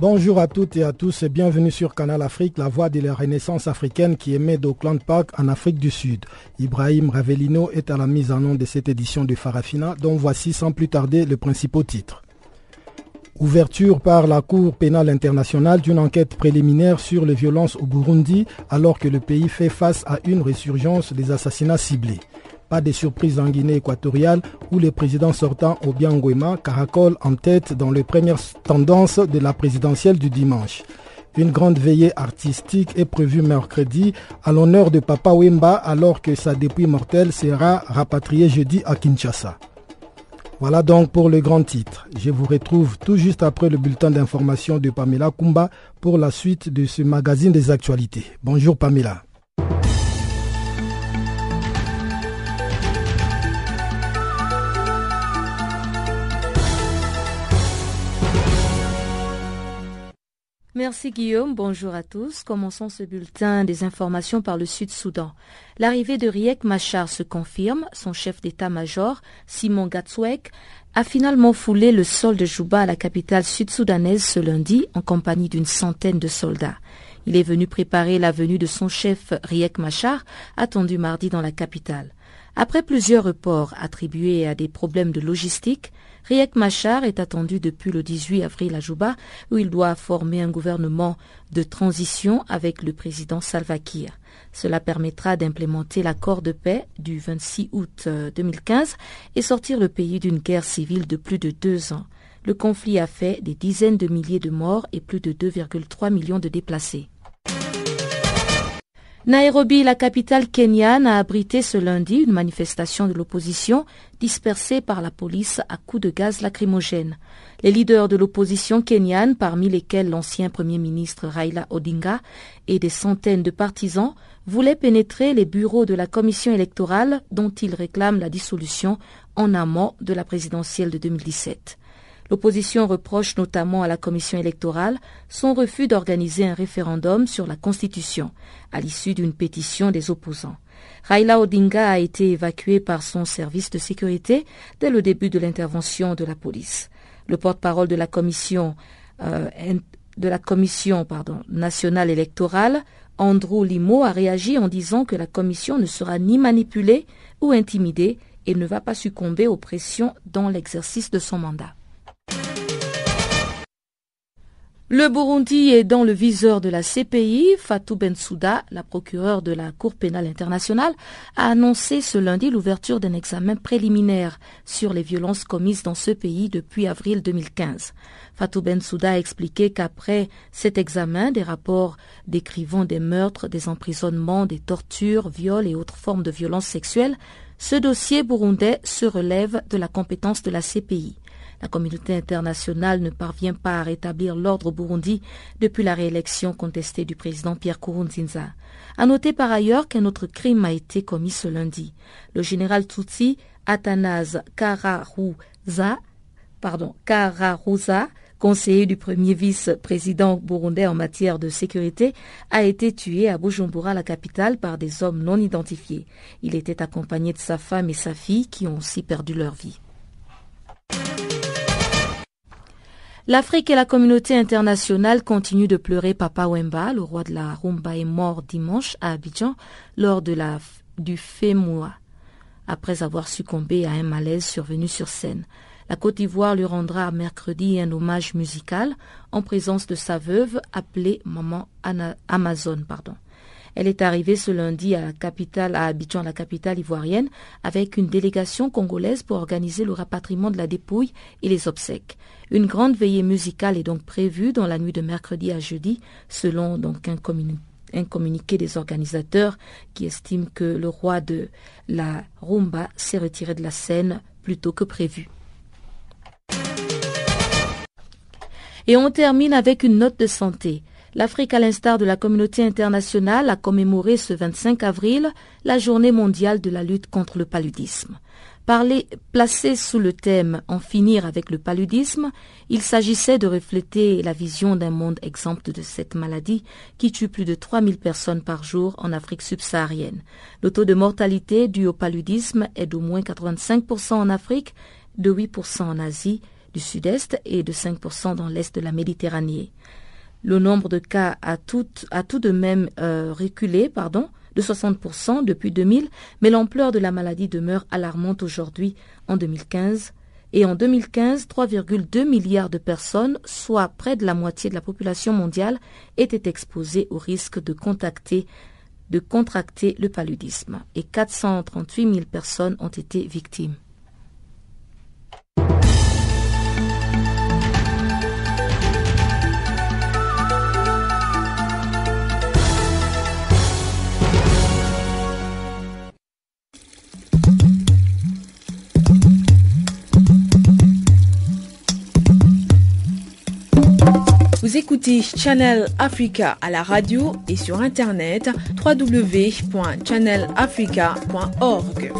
Bonjour à toutes et à tous et bienvenue sur Canal Afrique, la voix de la renaissance africaine qui émet d'Auckland Park en Afrique du Sud. Ibrahim Ravelino est à la mise en nom de cette édition de Farafina dont voici sans plus tarder le principaux titres. Ouverture par la Cour pénale internationale d'une enquête préliminaire sur les violences au Burundi alors que le pays fait face à une résurgence des assassinats ciblés. Pas de surprise en Guinée équatoriale où le président sortant Obiangwema caracole en tête dans les premières tendances de la présidentielle du dimanche. Une grande veillée artistique est prévue mercredi à l'honneur de Papa Wemba alors que sa dépouille mortelle sera rapatriée jeudi à Kinshasa. Voilà donc pour le grand titre. Je vous retrouve tout juste après le bulletin d'information de Pamela Kumba pour la suite de ce magazine des actualités. Bonjour Pamela. Merci Guillaume, bonjour à tous. Commençons ce bulletin des informations par le Sud-Soudan. L'arrivée de Riek Machar se confirme. Son chef d'état-major, Simon Gatswek, a finalement foulé le sol de Juba à la capitale sud-soudanaise ce lundi en compagnie d'une centaine de soldats. Il est venu préparer la venue de son chef Riek Machar, attendu mardi dans la capitale. Après plusieurs reports attribués à des problèmes de logistique, Riek Machar est attendu depuis le 18 avril à Juba, où il doit former un gouvernement de transition avec le président Salva Kiir. Cela permettra d'implémenter l'accord de paix du 26 août 2015 euh, et sortir le pays d'une guerre civile de plus de deux ans. Le conflit a fait des dizaines de milliers de morts et plus de 2,3 millions de déplacés. Nairobi, la capitale kenyane, a abrité ce lundi une manifestation de l'opposition dispersée par la police à coups de gaz lacrymogène. Les leaders de l'opposition kenyane, parmi lesquels l'ancien Premier ministre Raila Odinga et des centaines de partisans, voulaient pénétrer les bureaux de la commission électorale dont ils réclament la dissolution en amont de la présidentielle de 2017. L'opposition reproche notamment à la commission électorale son refus d'organiser un référendum sur la Constitution à l'issue d'une pétition des opposants. Raila Odinga a été évacué par son service de sécurité dès le début de l'intervention de la police. Le porte-parole de la commission euh, de la commission pardon, nationale électorale, Andrew Limo, a réagi en disant que la commission ne sera ni manipulée ou intimidée et ne va pas succomber aux pressions dans l'exercice de son mandat. Le Burundi est dans le viseur de la CPI. Fatou Bensouda, la procureure de la Cour pénale internationale, a annoncé ce lundi l'ouverture d'un examen préliminaire sur les violences commises dans ce pays depuis avril 2015. Fatou Bensouda a expliqué qu'après cet examen, des rapports décrivant des meurtres, des emprisonnements, des tortures, viols et autres formes de violences sexuelles, ce dossier burundais se relève de la compétence de la CPI. La communauté internationale ne parvient pas à rétablir l'ordre au Burundi depuis la réélection contestée du président Pierre Kourounzinza. À noter par ailleurs qu'un autre crime a été commis ce lundi. Le général Tutsi Athanase Kararouza, pardon, Kararouza, conseiller du premier vice-président burundais en matière de sécurité, a été tué à Bujumbura, la capitale, par des hommes non identifiés. Il était accompagné de sa femme et sa fille qui ont aussi perdu leur vie. L'Afrique et la communauté internationale continuent de pleurer Papa Wemba, le roi de la rumba est mort dimanche à Abidjan lors de la, du FEMUA, après avoir succombé à un malaise survenu sur scène. La Côte d'Ivoire lui rendra mercredi un hommage musical en présence de sa veuve appelée Maman Amazon. Pardon. Elle est arrivée ce lundi à la capitale, à Abidjan, la capitale ivoirienne, avec une délégation congolaise pour organiser le rapatriement de la dépouille et les obsèques. Une grande veillée musicale est donc prévue dans la nuit de mercredi à jeudi, selon donc un, un communiqué des organisateurs qui estiment que le roi de la rumba s'est retiré de la scène plus tôt que prévu. Et on termine avec une note de santé. L'Afrique, à l'instar de la communauté internationale, a commémoré ce 25 avril la journée mondiale de la lutte contre le paludisme. Parler, placé sous le thème En finir avec le paludisme, il s'agissait de refléter la vision d'un monde exempt de cette maladie qui tue plus de 3000 personnes par jour en Afrique subsaharienne. Le taux de mortalité dû au paludisme est d'au moins 85% en Afrique, de 8% en Asie du Sud-Est et de 5% dans l'Est de la Méditerranée. Le nombre de cas a tout, de même euh, reculé, pardon, de 60% depuis 2000, mais l'ampleur de la maladie demeure alarmante aujourd'hui en 2015. Et en 2015, 3,2 milliards de personnes, soit près de la moitié de la population mondiale, étaient exposées au risque de de contracter le paludisme et 438 000 personnes ont été victimes. Vous écoutez Channel Africa à la radio et sur internet www.channelafrica.org.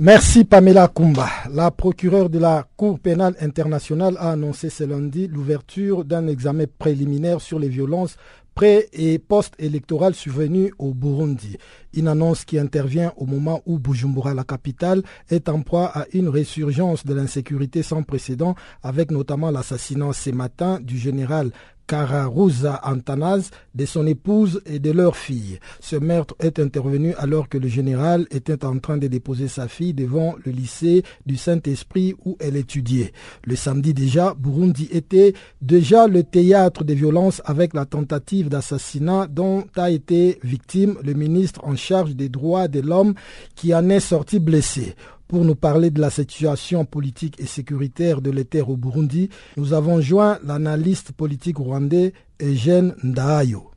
Merci Pamela Kumba. La procureure de la Cour pénale internationale a annoncé ce lundi l'ouverture d'un examen préliminaire sur les violences pré- et post-électorales survenues au Burundi. Une annonce qui intervient au moment où Bujumbura, la capitale, est en proie à une résurgence de l'insécurité sans précédent, avec notamment l'assassinat ce matin du général Kararouza Antanas, de son épouse et de leur fille. Ce meurtre est intervenu alors que le général était en train de déposer sa fille devant le lycée du Saint-Esprit où elle étudiait. Le samedi déjà, Burundi était déjà le théâtre des violences avec la tentative d'assassinat dont a été victime le ministre en charge des droits de l'homme qui en est sorti blessé. Pour nous parler de la situation politique et sécuritaire de l'État au Burundi, nous avons joint l'analyste politique rwandais Eugène Ndahayo.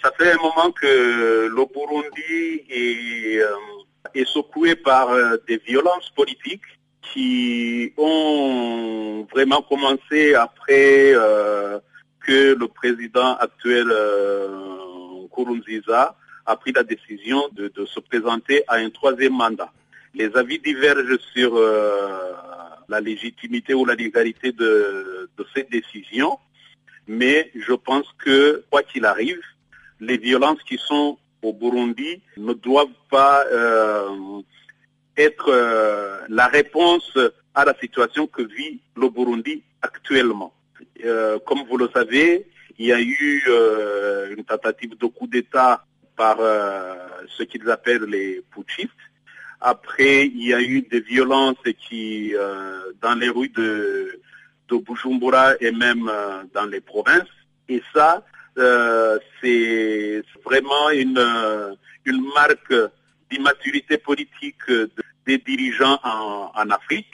Ça fait un moment que le Burundi est, euh, secoué par euh, des violences politiques qui ont vraiment commencé après euh, que le président actuel Nkurunziza a pris la décision de, se présenter à un troisième mandat. Les avis divergent sur euh, la légitimité ou la légalité de, de, cette décision, mais je pense que, quoi qu'il arrive, les violences qui sont au Burundi ne doivent pas euh, être euh, la réponse à la situation que vit le Burundi actuellement. comme vous le savez, il y a eu une tentative de coup d'État par ce qu'ils appellent les putschistes. Après, il y a eu des violences qui, euh, dans les rues de, de Bujumbura et même euh, dans les provinces. Et ça, euh, c'est vraiment une, une marque d'immaturité politique de, des dirigeants en, en, Afrique.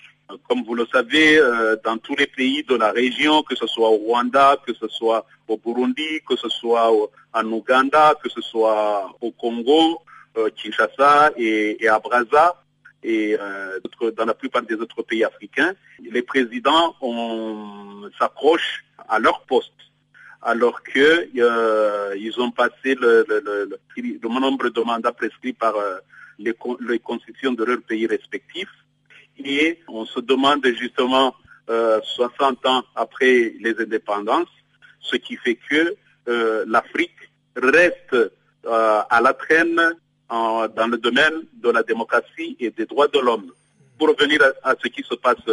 Comme vous le savez, dans tous les pays de la région, que ce soit au Rwanda, que ce soit au Burundi, que ce soit en Ouganda, que ce soit au Congo, Kinshasa et, et, à et euh, dans la plupart des autres pays africains, les présidents s'accrochent à leur poste alors que euh, ils ont passé le, le, nombre de mandats prescrits par euh, les, les, constitutions de leurs pays respectifs. Et on se demande justement 60 ans après les indépendances, ce qui fait que l'Afrique reste à la traîne dans le domaine de la démocratie et des droits de l'homme. Pour revenir à, ce qui se passe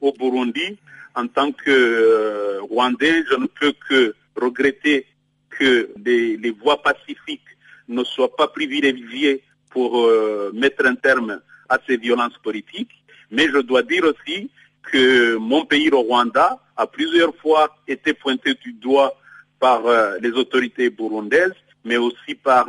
au Burundi, en tant que euh, Rwandais, je ne peux que regretter que les, voies pacifiques ne soient pas privilégiées pour euh, mettre un terme à ces violences politiques. Mais je dois dire aussi que mon pays, le Rwanda, a plusieurs fois été pointé du doigt par euh, les autorités burundaises, mais aussi par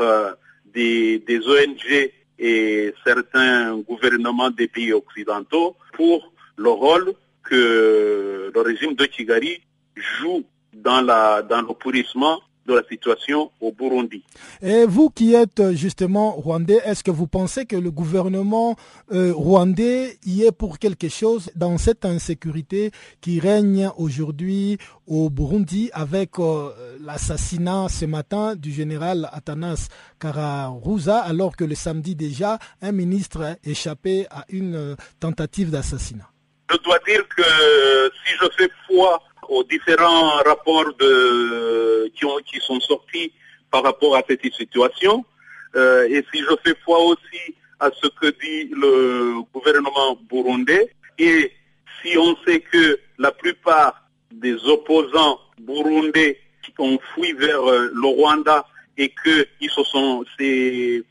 des, des, ONG et certains gouvernements des pays occidentaux pour le rôle que le régime de Kigali joue dans, la, dans le pourrissement de la situation au Burundi. Et vous qui êtes euh, justement rwandais, est-ce que vous pensez que le gouvernement euh, rwandais y est pour quelque chose dans cette insécurité qui règne aujourd'hui au Burundi avec euh, l'assassinat ce matin du général Atanas Kararouza alors que le samedi déjà un ministre échappé à une tentative d'assassinat? Je dois dire que si je fais foi aux différents rapports de, qui, ont, qui sont sortis par rapport à cette situation. Euh, et si je fais foi aussi à ce que dit le gouvernement burundais, et si on sait que la plupart des opposants burundais qui ont fui vers euh, le Rwanda et que ces,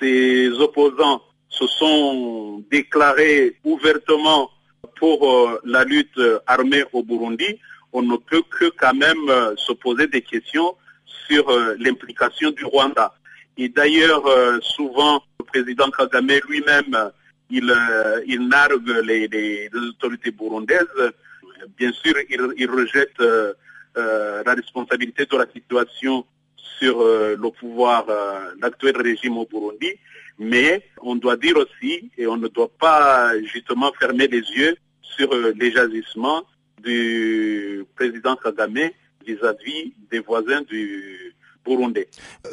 ces opposants se sont déclarés ouvertement pour euh, la lutte armée au Burundi, on ne peut que quand même euh, se poser des questions sur euh, l'implication du Rwanda. Et d'ailleurs, souvent, le président Kagame lui-même, il nargue les, autorités burundaises. Bien sûr, il, rejette la responsabilité de la situation sur le pouvoir, l'actuel régime au Burundi. Mais on doit dire aussi, et on ne doit pas justement fermer les yeux sur euh, les agissements du président Kagame vis-à-vis des voisins du Burundi.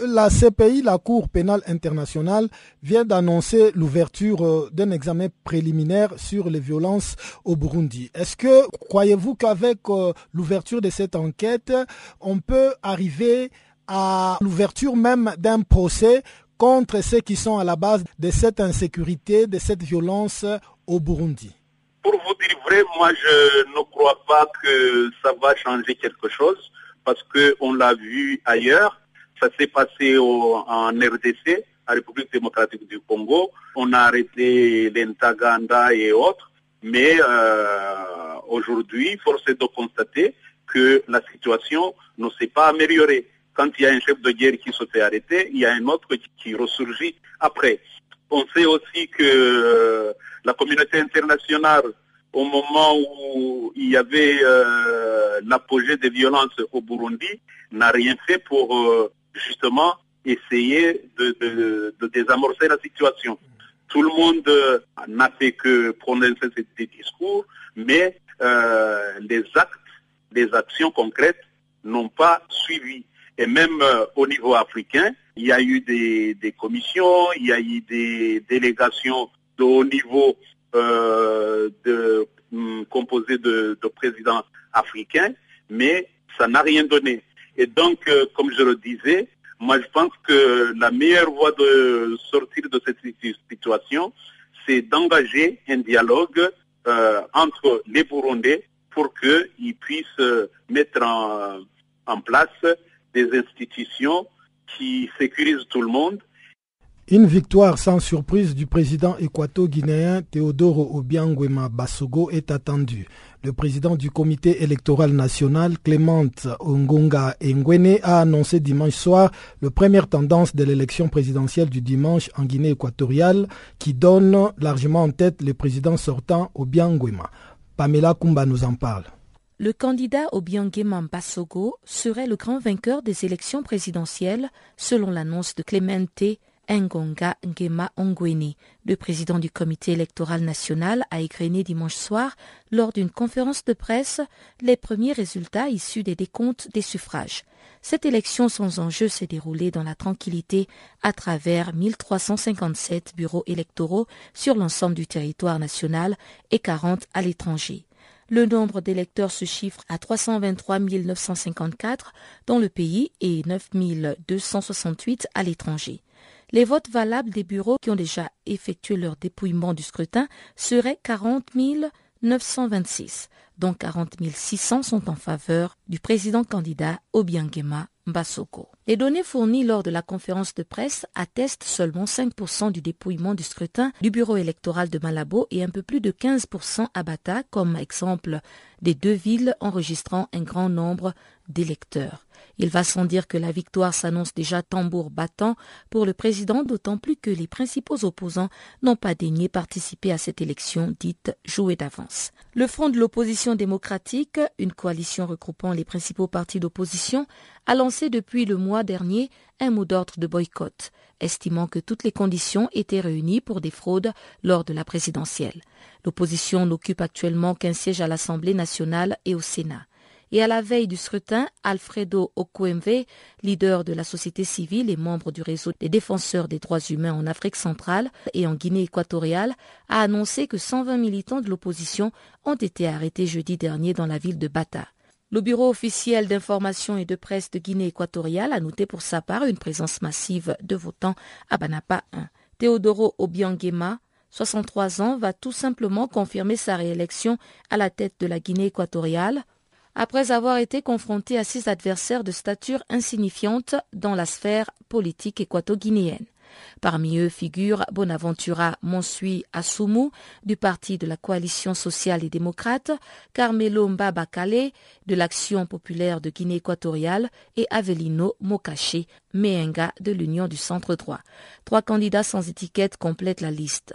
La CPI, la Cour pénale internationale, vient d'annoncer l'ouverture euh, d'un examen préliminaire sur les violences au Burundi. Est-ce que croyez-vous qu'avec euh, l'ouverture de cette enquête, on peut arriver à l'ouverture même d'un procès contre ceux qui sont à la base de cette insécurité, de cette violence au Burundi? Pour vous dire vrai, moi je ne crois pas que ça va changer quelque chose parce qu'on l'a vu ailleurs. Ça s'est passé en RDC, en République démocratique du Congo. On a arrêté l'Entaganda et autres. Mais euh, aujourd'hui, force est de constater que la situation ne s'est pas améliorée. Quand il y a un chef de guerre qui se fait arrêter, il y a un autre qui ressurgit après. On sait aussi que euh, la communauté internationale, au moment où il y avait euh, l'apogée des violences au Burundi, n'a rien fait pour euh, justement essayer de, désamorcer la situation. Tout le monde n'a fait que prononcer des discours, mais les actes, les actions concrètes n'ont pas suivi. Et même au niveau africain, il y a eu des, commissions, il y a eu des délégations de haut niveau euh, de, hum, composées de, présidents africains, mais ça n'a rien donné. Et donc, euh, comme je le disais, moi je pense que la meilleure voie de sortir de cette situation, c'est d'engager un dialogue euh, entre les Burundais pour qu'ils puissent mettre en, en place des institutions Une victoire sans surprise du président équato-guinéen Teodoro Obiangwema Basogo est attendue. Le président du comité électoral national, Clément Ongonga Ngwene, a annoncé dimanche soir le première tendance de l'élection présidentielle du dimanche en Guinée équatoriale qui donne largement en tête le président sortant Obiangwema. Pamela Kumba nous en parle. Le candidat Obiangema Basogo serait le grand vainqueur des élections présidentielles, selon l'annonce de Clemente Ngonga Ngema Ongweni. Le président du comité électoral national a égrené dimanche soir, lors d'une conférence de presse, les premiers résultats issus des décomptes des suffrages. Cette élection sans enjeu s'est déroulée dans la tranquillité à travers 1357 bureaux électoraux sur l'ensemble du territoire national et 40 à l'étranger. Le nombre d'électeurs se chiffre à 323 954 dans le pays et 9 268 à l'étranger. Les votes valables des bureaux qui ont déjà effectué leur dépouillement du scrutin seraient 40 926, dont 40 600 sont en faveur du président candidat Obiangema Les données fournies lors de la conférence de presse attestent seulement 5% du dépouillement du scrutin du bureau électoral de Malabo et un peu plus de 15% à Bata comme exemple des deux villes enregistrant un grand nombre d'électeurs. Il va sans dire que la victoire s'annonce déjà tambour battant pour le président, d'autant plus que les principaux opposants n'ont pas daigné participer à cette élection dite jouée d'avance. Le Front de l'opposition démocratique, une coalition regroupant les principaux partis d'opposition, a lancé depuis le mois dernier un mot d'ordre de boycott, estimant que toutes les conditions étaient réunies pour des fraudes lors de la présidentielle. L'opposition n'occupe actuellement qu'un siège à l'Assemblée nationale et au Sénat. Et à la veille du scrutin, Alfredo Okwemve, leader de la société civile et membre du réseau des défenseurs des droits humains en Afrique centrale et en Guinée équatoriale, a annoncé que 120 militants de l'opposition ont été arrêtés jeudi dernier dans la ville de Bata. Le Bureau officiel d'information et de presse de Guinée équatoriale a noté pour sa part une présence massive de votants à Banapa 1. Teodoro Obiangema, 63 ans, va tout simplement confirmer sa réélection à la tête de la Guinée équatoriale après avoir été confronté à six adversaires de stature insignifiante dans la sphère politique équato-guinéenne. Parmi eux figure Bonaventura Monsui Asumu du parti de la coalition sociale et démocrate, Carmelo Mbabakale de l'Action populaire de Guinée équatoriale et Avelino Mokache Mehenga de l'Union du centre droit. Trois candidats sans étiquette complètent la liste.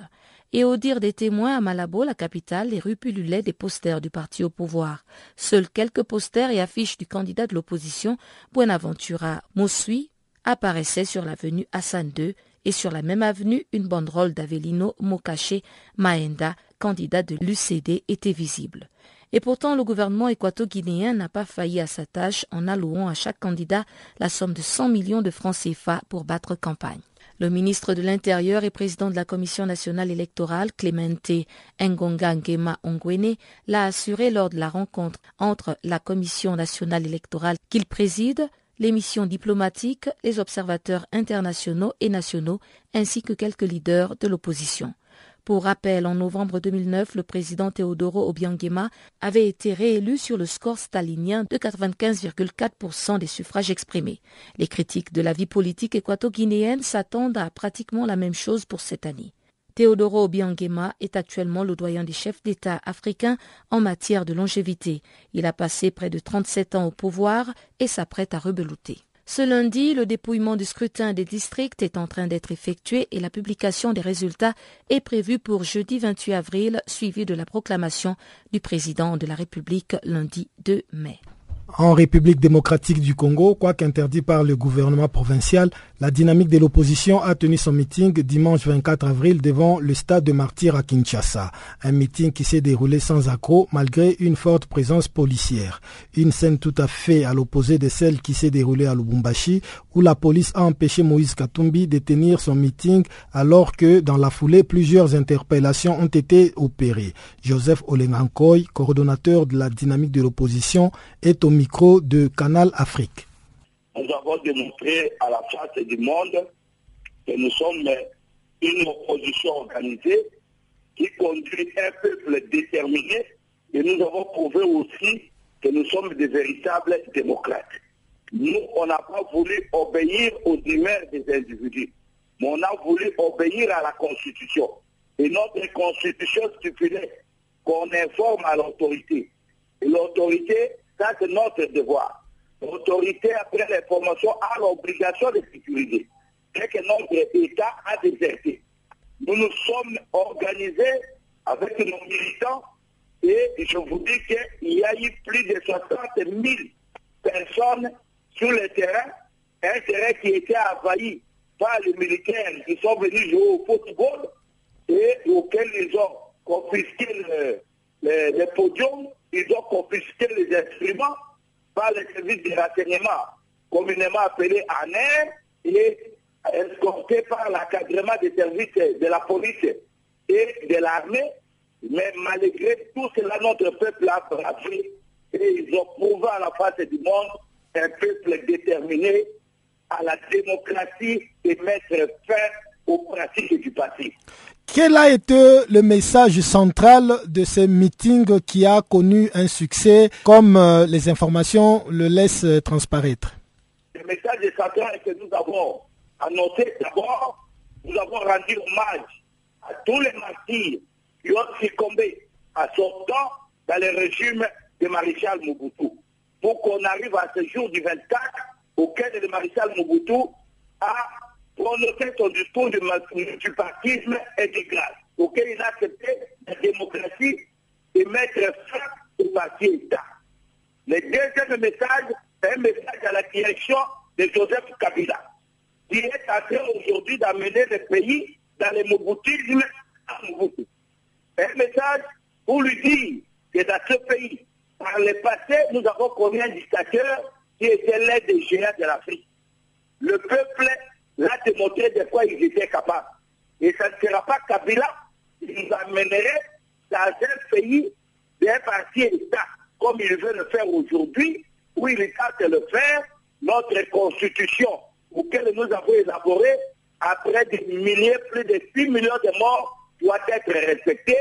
Et au dire des témoins à Malabo, la capitale, les rues pullulaient des posters du parti au pouvoir. Seuls quelques posters et affiches du candidat de l'opposition, Buenaventura Mosui, apparaissaient sur l'avenue Hassan II et sur la même avenue, une banderole d'Avelino Mokache Maenda, candidat de l'UCD, était visible. Et pourtant, le gouvernement équato-guinéen n'a pas failli à sa tâche en allouant à chaque candidat la somme de 100 millions de francs CFA pour battre campagne. Le ministre de l'Intérieur et président de la Commission nationale électorale, Clemente Ngonga Ngema Ongwene, l'a assuré lors de la rencontre entre la Commission nationale électorale qu'il préside, les missions diplomatiques, les observateurs internationaux et nationaux, ainsi que quelques leaders de l'opposition. Pour rappel, en novembre 2009, le président Teodoro Obiangema avait été réélu sur le score stalinien de 95,4% des suffrages exprimés. Les critiques de la vie politique équato-guinéenne s'attendent à pratiquement la même chose pour cette année. Teodoro Obiangema est actuellement le doyen des chefs d'État africains en matière de longévité. Il a passé près de 37 ans au pouvoir et s'apprête à rebeloter. Ce lundi, le dépouillement du scrutin des districts est en train d'être effectué et la publication des résultats est prévue pour jeudi 28 avril, suivi de la proclamation du président de la République lundi 2 mai. En République démocratique du Congo, quoique interdit par le gouvernement provincial, la dynamique de l'opposition a tenu son meeting dimanche 24 avril devant le stade de Martyr à Kinshasa. Un meeting qui s'est déroulé sans accroc malgré une forte présence policière. Une scène tout à fait à l'opposé de celle qui s'est déroulée à Lubumbashi où la police a empêché Moïse Katumbi de tenir son meeting alors que dans la foulée plusieurs interpellations ont été opérées. Joseph Olengankoy, coordonnateur de la dynamique de l'opposition, est au micro de Canal Afrique. Nous avons démontré à la face du monde que nous sommes une opposition organisée qui conduit un peuple déterminé et nous avons prouvé aussi que nous sommes des véritables démocrates. Nous, on n'a pas voulu obéir aux humeurs des individus, mais on a voulu obéir à la Constitution. Et notre Constitution stipulait qu'on informe à l'autorité. Et l'autorité, ça c'est notre devoir. L'autorité, après l'information, a l'obligation de sécuriser. C'est que notre État a déserté. Nous nous sommes organisés avec nos militants et je vous dis qu'il y a eu plus de 60 000 personnes sur le terrain, un terrain qui était envahi par les militaires qui sont venus jouer au football et auxquels ils ont confisqué le, le, podium, ils ont confisqué les instruments par les services de renseignement, communément appelés ANER, et escortés par l'encadrement des services de la police et de l'armée. Mais malgré tout cela, notre peuple a bravé et ils ont prouvé à la face du monde un peuple déterminé à la démocratie et mettre fin aux pratiques du passé. Quel a été le message central de ce meeting qui a connu un succès comme euh, les informations le laissent transparaître? Le message central est que nous avons annoncé d'abord, nous avons rendu hommage à tous les martyrs qui ont succombé à son temps dans le régime de maréchal Mobutu. pour qu'on arrive à ce jour du 24 auquel le maréchal Mobutu a prononcé son discours du multipartisme de grâce, auquel il a accepté la démocratie et mettre fin au parti État. Le deuxième message, c'est un message à la direction de Joseph Kabila, qui est en train aujourd'hui d'amener le pays dans le moboutisme à. Un message pour lui dire que dans ce pays, par le passé, nous avons connu un dictateur qui était l'aide des géants de l'Afrique. Le peuple l'a démontré de quoi il était capable. Et ça ne sera pas Kabila qui nous amènerait dans un pays d'un parti État, comme il veut le faire aujourd'hui, où il tente de le faire, notre constitution, auquel nous avons élaboré, après des milliers, plus de 6 millions de morts, doit être respectée.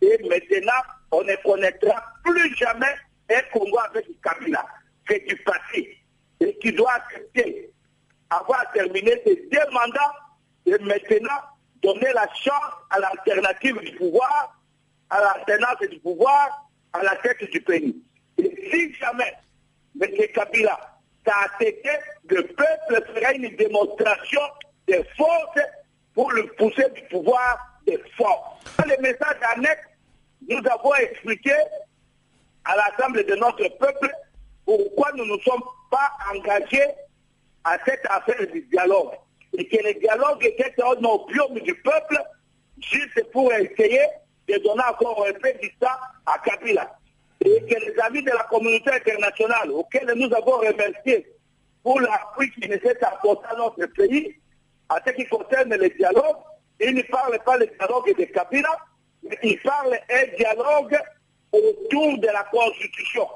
Et maintenant, on ne connaîtra plus jamais un Congo avec Kabila. C'est du passé. Et qui doit accepter avoir terminé ses deux mandats et maintenant donner la chance à l'alternative du pouvoir, à l'alternance du pouvoir, à la tête du pays. Et si jamais M. Kabila t'a attaqué, le peuple fera une démonstration de force pour le pousser du pouvoir de force. Dans le message annexe, nous avons expliqué à l'Assemblée de notre peuple pourquoi nous ne sommes pas engagés à cette affaire du dialogue. Et que le dialogue était un opium du peuple juste pour essayer de donner encore un peu d'histoire à Kabila. Et que les amis de la communauté internationale, auxquels nous avons remercié pour l'appui qui nous est apporté à notre pays, à ce qui concerne le dialogue, ils ne parlent pas le dialogue de Kabila, mais ils parlent un dialogue autour de la Constitution.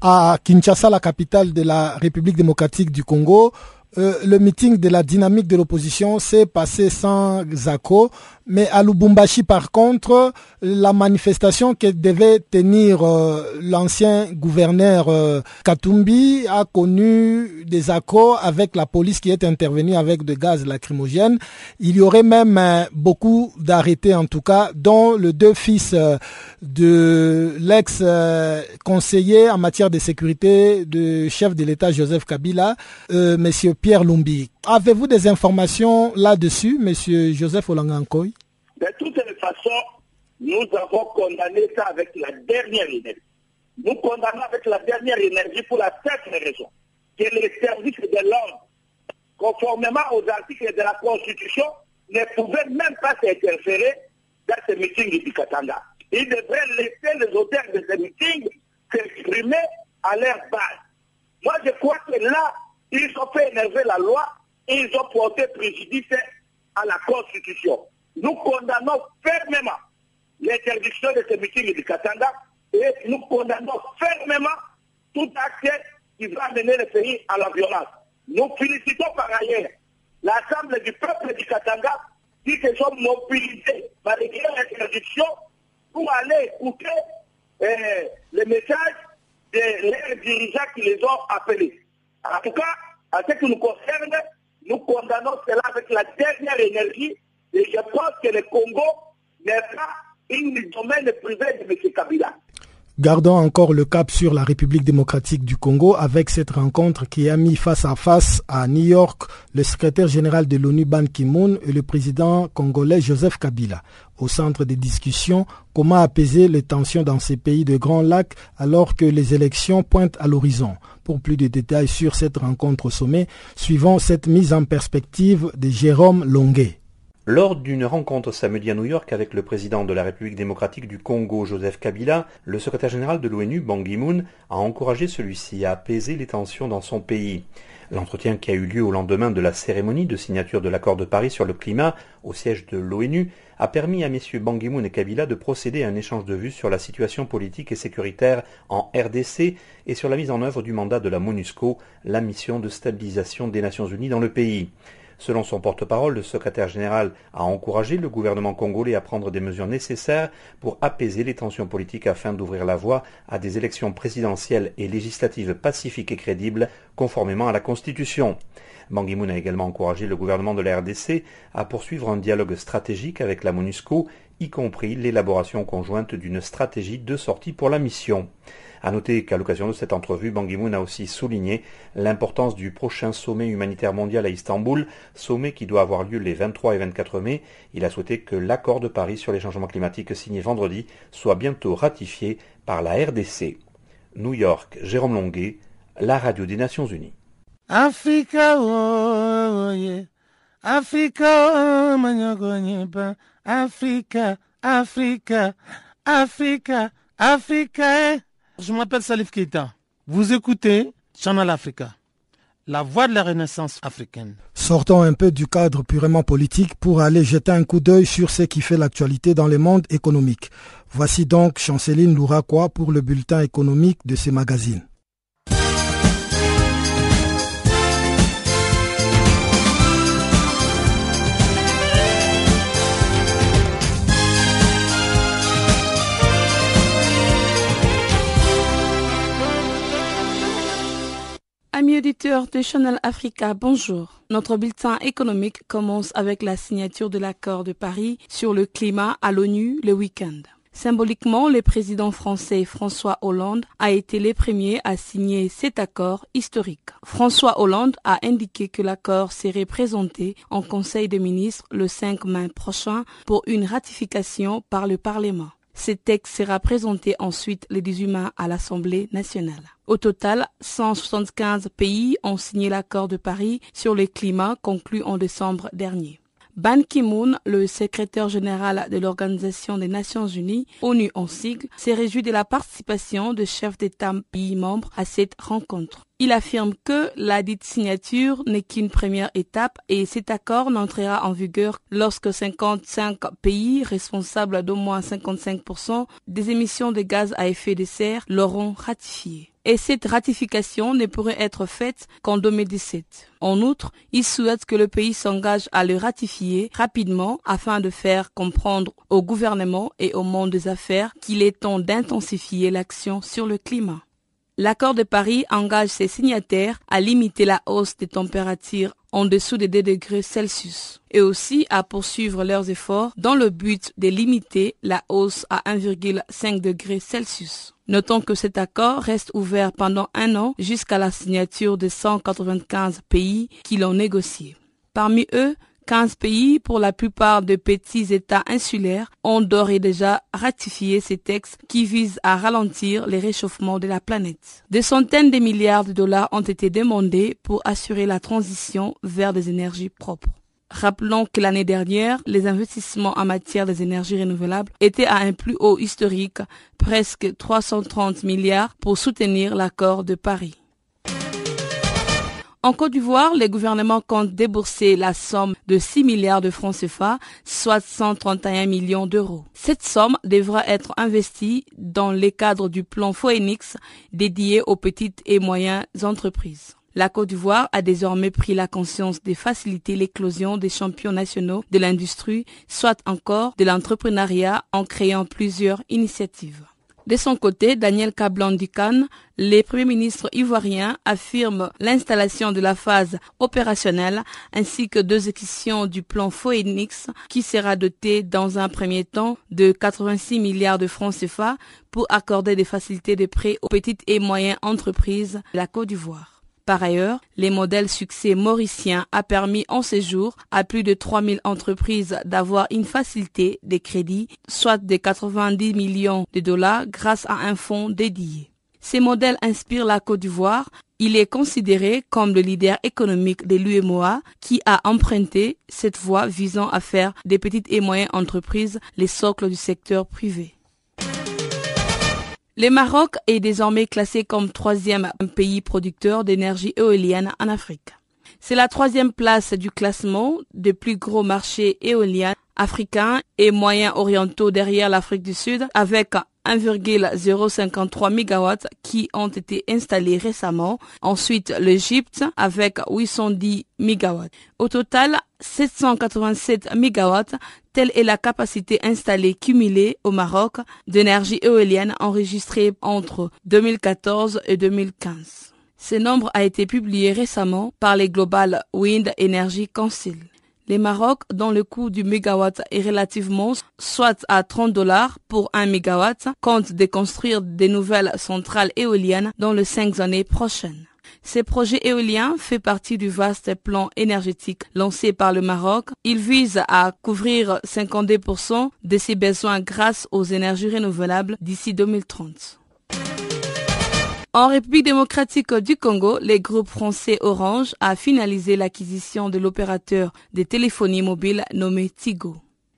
À Kinshasa, la capitale de la République démocratique du Congo, euh, le meeting de la dynamique de l'opposition s'est passé sans accord, mais à Lubumbashi, par contre, la manifestation que devait tenir euh, l'ancien gouverneur euh, Katumbi a connu des accords avec la police qui est intervenue avec de gaz lacrymogène. Il y aurait même beaucoup d'arrêtés, en tout cas, dont le deux fils de l'ex-conseiller en matière de sécurité du chef de l'État Joseph Kabila, Monsieur Pierre Lumbi. Avez-vous des informations là-dessus, Monsieur Joseph Olangankoy? De toutes les façons, nous avons condamné ça avec la dernière énergie. Nous condamnons avec la dernière énergie pour la simple raison que les services de l'ordre, conformément aux articles de la Constitution, ne pouvaient même pas s'interférer dans ce meeting du Katanga. Ils devraient laisser les auteurs de ce meeting s'exprimer à leur base. Moi, je crois que là, ils ont fait énerver la loi ils ont porté préjudice à la Constitution. Nous condamnons fermement l'interdiction de ce meeting du Katanga et nous condamnons fermement tout acte qui va amener le pays à la violence. Nous félicitons par ailleurs l'Assemblée du peuple du Katanga qui se sont mobilisés malgré l'interdiction pour aller écouter euh, le message de leurs dirigeants qui les ont appelés. En tout cas, à ce qui nous concerne, nous condamnons cela avec la dernière énergie et je pense que le Congo n'est pas une domaine privé de M. Kabila. Gardons encore le cap sur la République démocratique du Congo avec cette rencontre qui a mis face à face à New York le secrétaire général de l'ONU Ban Ki-moon et le président congolais Joseph Kabila. Au centre des discussions, comment apaiser les tensions dans ces pays de Grands Lacs alors que les élections pointent à l'horizon? Pour plus de détails sur cette rencontre au sommet, suivons cette mise en perspective de Jérôme Longuet. Lors d'une rencontre samedi à New York avec le président de la République démocratique du Congo, Joseph Kabila, le secrétaire général de l'ONU, Ban Ki-moon, a encouragé celui-ci à apaiser les tensions dans son pays. L'entretien qui a eu lieu au lendemain de la cérémonie de signature de l'accord de Paris sur le climat au siège de l'ONU a permis à messieurs Ban Ki-moon et Kabila de procéder à un échange de vues sur la situation politique et sécuritaire en RDC et sur la mise en œuvre du mandat de la MONUSCO, la mission de stabilisation des Nations Unies dans le pays. Selon son porte-parole, le secrétaire général a encouragé le gouvernement congolais à prendre des mesures nécessaires pour apaiser les tensions politiques afin d'ouvrir la voie à des élections présidentielles et législatives pacifiques et crédibles conformément à la Constitution. Ki-moon a également encouragé le gouvernement de la RDC à poursuivre un dialogue stratégique avec la MONUSCO y compris l'élaboration conjointe d'une stratégie de sortie pour la mission. À noter qu'à l'occasion de cette entrevue, Ban Ki-moon a aussi souligné l'importance du prochain sommet humanitaire mondial à Istanbul, sommet qui doit avoir lieu les 23 et 24 mai. Il a souhaité que l'accord de Paris sur les changements climatiques signé vendredi soit bientôt ratifié par la RDC. New York, Jérôme Longuet, la radio des Nations Unies. Africa. Africa, Africa, Africa, Africa, Africa. Je m'appelle Salif Keita. Vous écoutez Channel Africa, la voix de la renaissance africaine. Sortons un peu du cadre purement politique pour aller jeter un coup d'œil sur ce qui fait l'actualité dans le monde économique. Voici donc Chanceline Louraquois pour le bulletin économique de ces magazines. Amis auditeurs de Channel Africa, bonjour. Notre bulletin économique commence avec la signature de l'accord de Paris sur le climat à l'ONU le week-end. Symboliquement, le président français François Hollande a été le premier à signer cet accord historique. François Hollande a indiqué que l'accord serait présenté en Conseil des ministres le 5 mai prochain pour une ratification par le Parlement. Ce texte sera présenté ensuite le 18 mai à l'Assemblée nationale. Au total, 175 pays ont signé l'accord de Paris sur le climat conclu en décembre dernier. Ban Ki-moon, le secrétaire général de l'Organisation des Nations Unies, ONU en sigle, s'est réjoui de la participation de chefs d'État pays membres à cette rencontre. Il affirme que la dite signature n'est qu'une première étape et cet accord n'entrera en vigueur lorsque 55 pays responsables d'au moins 55% des émissions de gaz à effet de serre l'auront ratifié et cette ratification ne pourrait être faite qu'en 2017. En outre, il souhaite que le pays s'engage à le ratifier rapidement afin de faire comprendre au gouvernement et au monde des affaires qu'il est temps d'intensifier l'action sur le climat. L'accord de Paris engage ses signataires à limiter la hausse des températures en dessous des 2 degrés Celsius et aussi à poursuivre leurs efforts dans le but de limiter la hausse à 1,5 degrés Celsius. Notons que cet accord reste ouvert pendant un an jusqu'à la signature des 195 pays qui l'ont négocié. Parmi eux, 15 pays, pour la plupart de petits États insulaires, ont d'ores et déjà ratifié ces textes qui visent à ralentir les réchauffements de la planète. Des centaines de milliards de dollars ont été demandés pour assurer la transition vers des énergies propres. Rappelons que l'année dernière, les investissements en matière des énergies renouvelables étaient à un plus haut historique, presque 330 milliards pour soutenir l'accord de Paris. En Côte d'Ivoire, les gouvernements comptent débourser la somme de 6 milliards de francs CFA, soit 131 millions d'euros. Cette somme devra être investie dans les cadres du plan Phoenix dédié aux petites et moyennes entreprises. La Côte d'Ivoire a désormais pris la conscience de faciliter l'éclosion des champions nationaux de l'industrie, soit encore de l'entrepreneuriat en créant plusieurs initiatives. De son côté, Daniel Kablan-Dukan, le Premier ministre ivoirien, affirme l'installation de la phase opérationnelle ainsi que deux exécutions du plan Phoenix qui sera doté dans un premier temps de 86 milliards de francs CFA pour accorder des facilités de prêt aux petites et moyennes entreprises de la Côte d'Ivoire. Par ailleurs, les modèles succès mauriciens a permis en séjour à plus de 3000 entreprises d'avoir une facilité de crédit, soit de 90 millions de dollars grâce à un fonds dédié. Ces modèles inspirent la Côte d'Ivoire. Il est considéré comme le leader économique de l'UMOA qui a emprunté cette voie visant à faire des petites et moyennes entreprises les socles du secteur privé. Le Maroc est désormais classé comme troisième pays producteur d'énergie éolienne en Afrique. C'est la troisième place du classement des plus gros marchés éoliens africains et moyens orientaux derrière l'Afrique du Sud avec 1,053 MW qui ont été installés récemment. Ensuite, l'Égypte avec 810 MW. Au total, 787 MW, telle est la capacité installée cumulée au Maroc d'énergie éolienne enregistrée entre 2014 et 2015. Ce nombre a été publié récemment par les Global Wind Energy Council. Les Maroc, dont le coût du mégawatt est relativement, soit à 30 dollars pour un mégawatt, compte de construire des nouvelles centrales éoliennes dans les cinq années prochaines. Ces projets éoliens fait partie du vaste plan énergétique lancé par le Maroc. Il vise à couvrir 52% de ses besoins grâce aux énergies renouvelables d'ici 2030. En République démocratique du Congo, les groupes français Orange a finalisé l'acquisition de l'opérateur de téléphonie mobile nommé Tigo.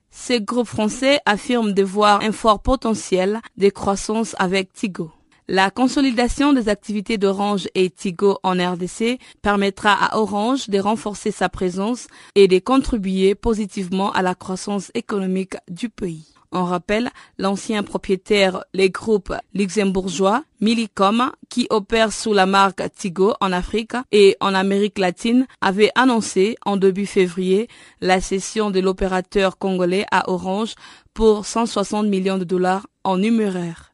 Ces groupes français affirment de voir un fort potentiel de croissance avec Tigo. La consolidation des activités d'Orange et Tigo en RDC permettra à Orange de renforcer sa présence et de contribuer positivement à la croissance économique du pays. On rappelle l'ancien propriétaire, les groupes luxembourgeois Millicom, qui opère sous la marque Tigo en Afrique et en Amérique latine, avait annoncé en début février la cession de l'opérateur congolais à Orange pour 160 millions de dollars en numéraire.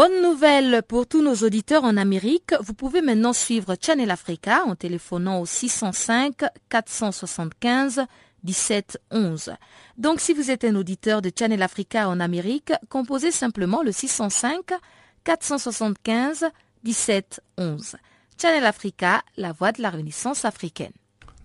Bonne nouvelle pour tous nos auditeurs en Amérique. Vous pouvez maintenant suivre Channel Africa en téléphonant au 605 475 1711. Donc si vous êtes un auditeur de Channel Africa en Amérique, composez simplement le 605 475 1711. Channel Africa, la voix de la Renaissance africaine.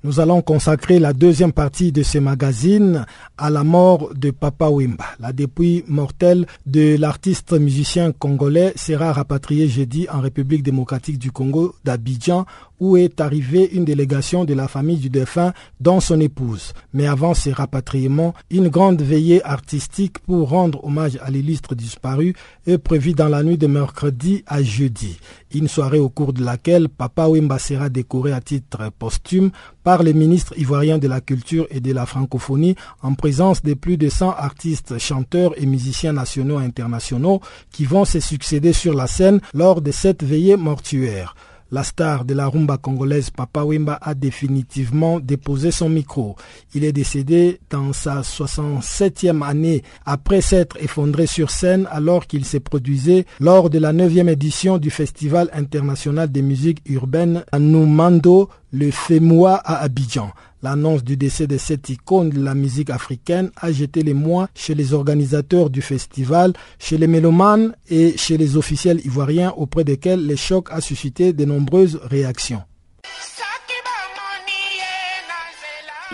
Nous allons consacrer la deuxième partie de ce magazine à la mort de Papa Wimba. La dépouille mortelle de l'artiste musicien congolais sera rapatriée jeudi en République démocratique du Congo d'Abidjan où est arrivée une délégation de la famille du défunt dont son épouse. Mais avant ce rapatriement, une grande veillée artistique pour rendre hommage à l'illustre disparu est prévue dans la nuit de mercredi à jeudi. Une soirée au cours de laquelle Papa Wimba sera décoré à titre posthume par les ministres ivoiriens de la culture et de la francophonie en présence de plus de 100 artistes, chanteurs et musiciens nationaux et internationaux qui vont se succéder sur la scène lors de cette veillée mortuaire. La star de la rumba congolaise Papa Wemba a définitivement déposé son micro. Il est décédé dans sa 67e année après s'être effondré sur scène alors qu'il s'est produisait lors de la 9e édition du Festival international des musiques urbaines à le FEMOA à Abidjan. L'annonce du décès de cette icône de la musique africaine a jeté les mois chez les organisateurs du festival, chez les mélomanes et chez les officiels ivoiriens auprès desquels le choc a suscité de nombreuses réactions.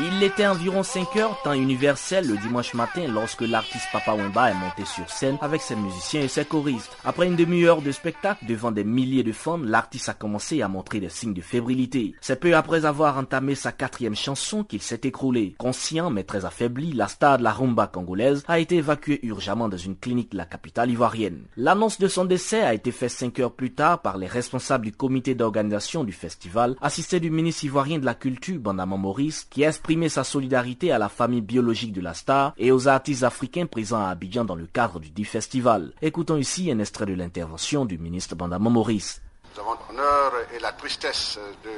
Il était environ 5 heures, temps universel, le dimanche matin, lorsque l'artiste Papa Wemba est monté sur scène avec ses musiciens et ses choristes. Après une demi-heure de spectacle devant des milliers de fans, l'artiste a commencé à montrer des signes de fébrilité. C'est peu après avoir entamé sa quatrième chanson qu'il s'est écroulé. Conscient mais très affaibli, la star de la rumba congolaise a été évacuée urgemment dans une clinique de la capitale ivoirienne. L'annonce de son décès a été faite 5 heures plus tard par les responsables du comité d'organisation du festival, assisté du ministre ivoirien de la culture, Bandama Maurice, qui est exprimer sa solidarité à la famille biologique de la star et aux artistes africains présents à Abidjan dans le cadre du dit festival. Écoutons ici un extrait de l'intervention du ministre Bandama Maurice. Nous avons l'honneur et la tristesse de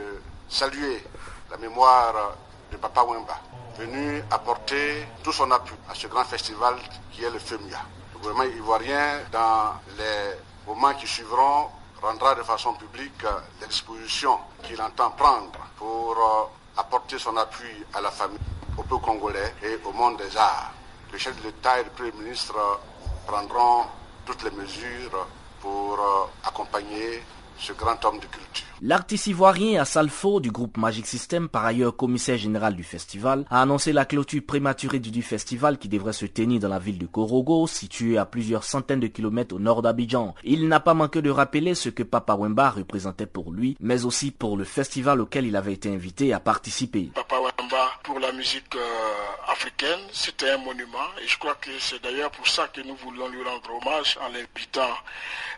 saluer la mémoire de Papa Wemba, venu apporter tout son appui à ce grand festival qui est le FEMIA. Le gouvernement ivoirien, dans les moments qui suivront, rendra de façon publique les dispositions qu'il entend prendre pour apporter son appui à la famille, au peuple congolais et au monde des arts. Le chef de l'État et le Premier ministre prendront toutes les mesures pour accompagner ce grand homme de culture. L'artiste ivoirien Assalfo du groupe Magic System, par ailleurs commissaire général du festival, a annoncé la clôture prématurée du festival qui devrait se tenir dans la ville de Korogo, située à plusieurs centaines de kilomètres au nord d'Abidjan. Il n'a pas manqué de rappeler ce que Papa Wemba représentait pour lui, mais aussi pour le festival auquel il avait été invité à participer. Papa Pour la musique africaine. C'était un monument et je crois que c'est d'ailleurs pour ça que nous voulons lui rendre hommage en l'invitant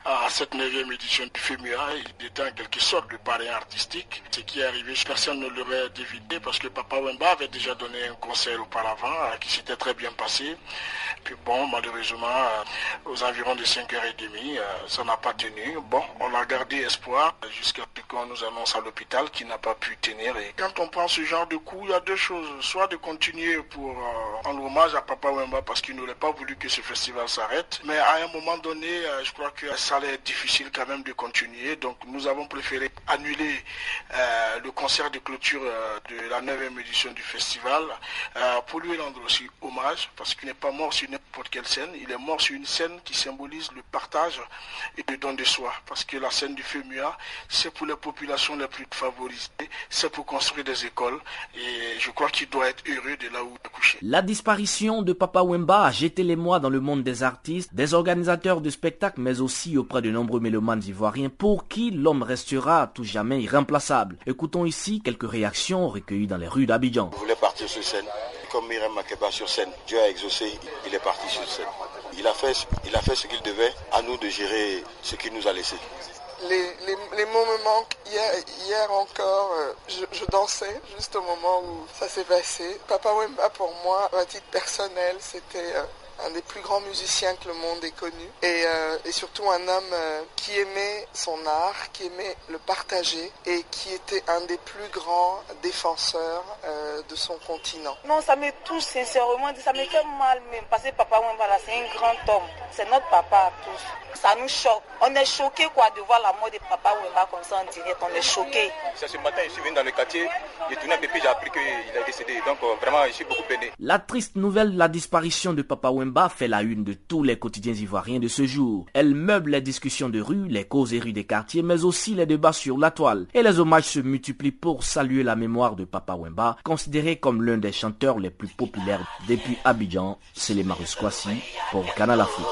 à cette 9e édition du FEMUA. Il était en quelque sorte le parrain artistique. Ce qui est arrivé, personne ne l'aurait dévidé parce que Papa Wemba avait déjà donné un concert auparavant qui s'était très bien passé. Puis bon, malheureusement, aux environs de 5h30, ça n'a pas tenu. Bon, on a gardé espoir jusqu'à ce qu'on nous annonce à l'hôpital qu'il n'a pas pu tenir. Quand on prend ce genre de coup, il y a deux choses. Soit de continuer pour euh, en hommage à Papa Wemba parce qu'il n'aurait pas voulu que ce festival s'arrête. Mais à un moment donné, euh, je crois que ça allait être difficile quand même de continuer. Donc nous avons préféré annuler euh, le concert de clôture de la 9e édition du festival pour lui rendre aussi hommage parce qu'il n'est pas mort sur n'importe quelle scène. Il est mort sur une scène qui symbolise le partage et le don de soi. Parce que la scène du FEMUA, c'est pour les populations les plus favorisées, c'est pour construire des écoles. Je crois qu'il doit être heureux de là où il est couché. La disparition de Papa Wemba a jeté les mois dans le monde des artistes, des organisateurs de spectacles, mais aussi auprès de nombreux mélomanes ivoiriens pour qui l'homme restera à tout jamais irremplaçable. Écoutons ici quelques réactions recueillies dans les rues d'Abidjan. Vous voulez partir sur scène comme Mireille Makeba sur scène. Dieu a exaucé, il est parti sur scène. Il a fait, il a fait ce qu'il devait, à nous de gérer ce qu'il nous a laissé. Les, mots me manquent. Hier, encore, euh, je, je, dansais juste au moment où ça s'est passé. Papa Wemba, pour moi, à titre personnel, c'était euh, un des plus grands musiciens que le monde ait connu et, euh, et surtout un homme euh, qui aimait son art, qui aimait le partager et qui était un des plus grands défenseurs euh, de son continent. Non, ça me touche sincèrement, ça me fait mal même parce que Papa Wembala c'est un grand homme, c'est notre papa à tous. Ça nous choque. On est choqué quoi de voir la mort de Papa Wemba comme ça en direct, on est choqué. Ce matin, je suis venu dans le quartier, j'ai tourné un peu, j'ai appris qu'il est décédé, donc vraiment je suis beaucoup peiné. La triste nouvelle, la disparition de Papa Fait la une de tous les quotidiens ivoiriens de ce jour. Elle meuble les discussions de rue, les causeries des quartiers, mais aussi les débats sur la toile. Et les hommages se multiplient pour saluer la mémoire de Papa Wemba, considéré comme l'un des chanteurs les plus populaires depuis Abidjan. C'est les Marus Kwasi pour Canal Afrique.